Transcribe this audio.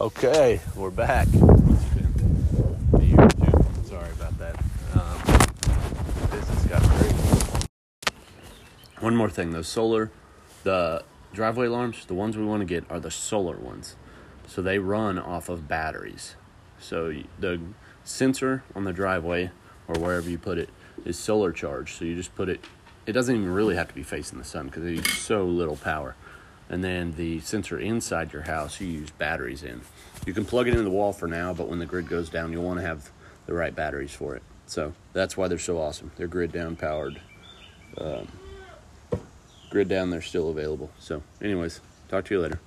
Okay, we're back. It's been a year or two. Sorry about that. Um, business got crazy. One more thing, those solar, the driveway alarms, the ones we want to get are the solar ones. So they run off of batteries. So the sensor on the driveway or wherever you put it is solar charged. So you just put it, it doesn't even really have to be facing the sun because it uses so little power. And then the sensor inside your house, you use batteries in. You can plug it into the wall for now, but when the grid goes down, you'll want to have the right batteries for it. So that's why they're so awesome. They're grid down powered. Um, grid down, they're still available. So, anyways, talk to you later.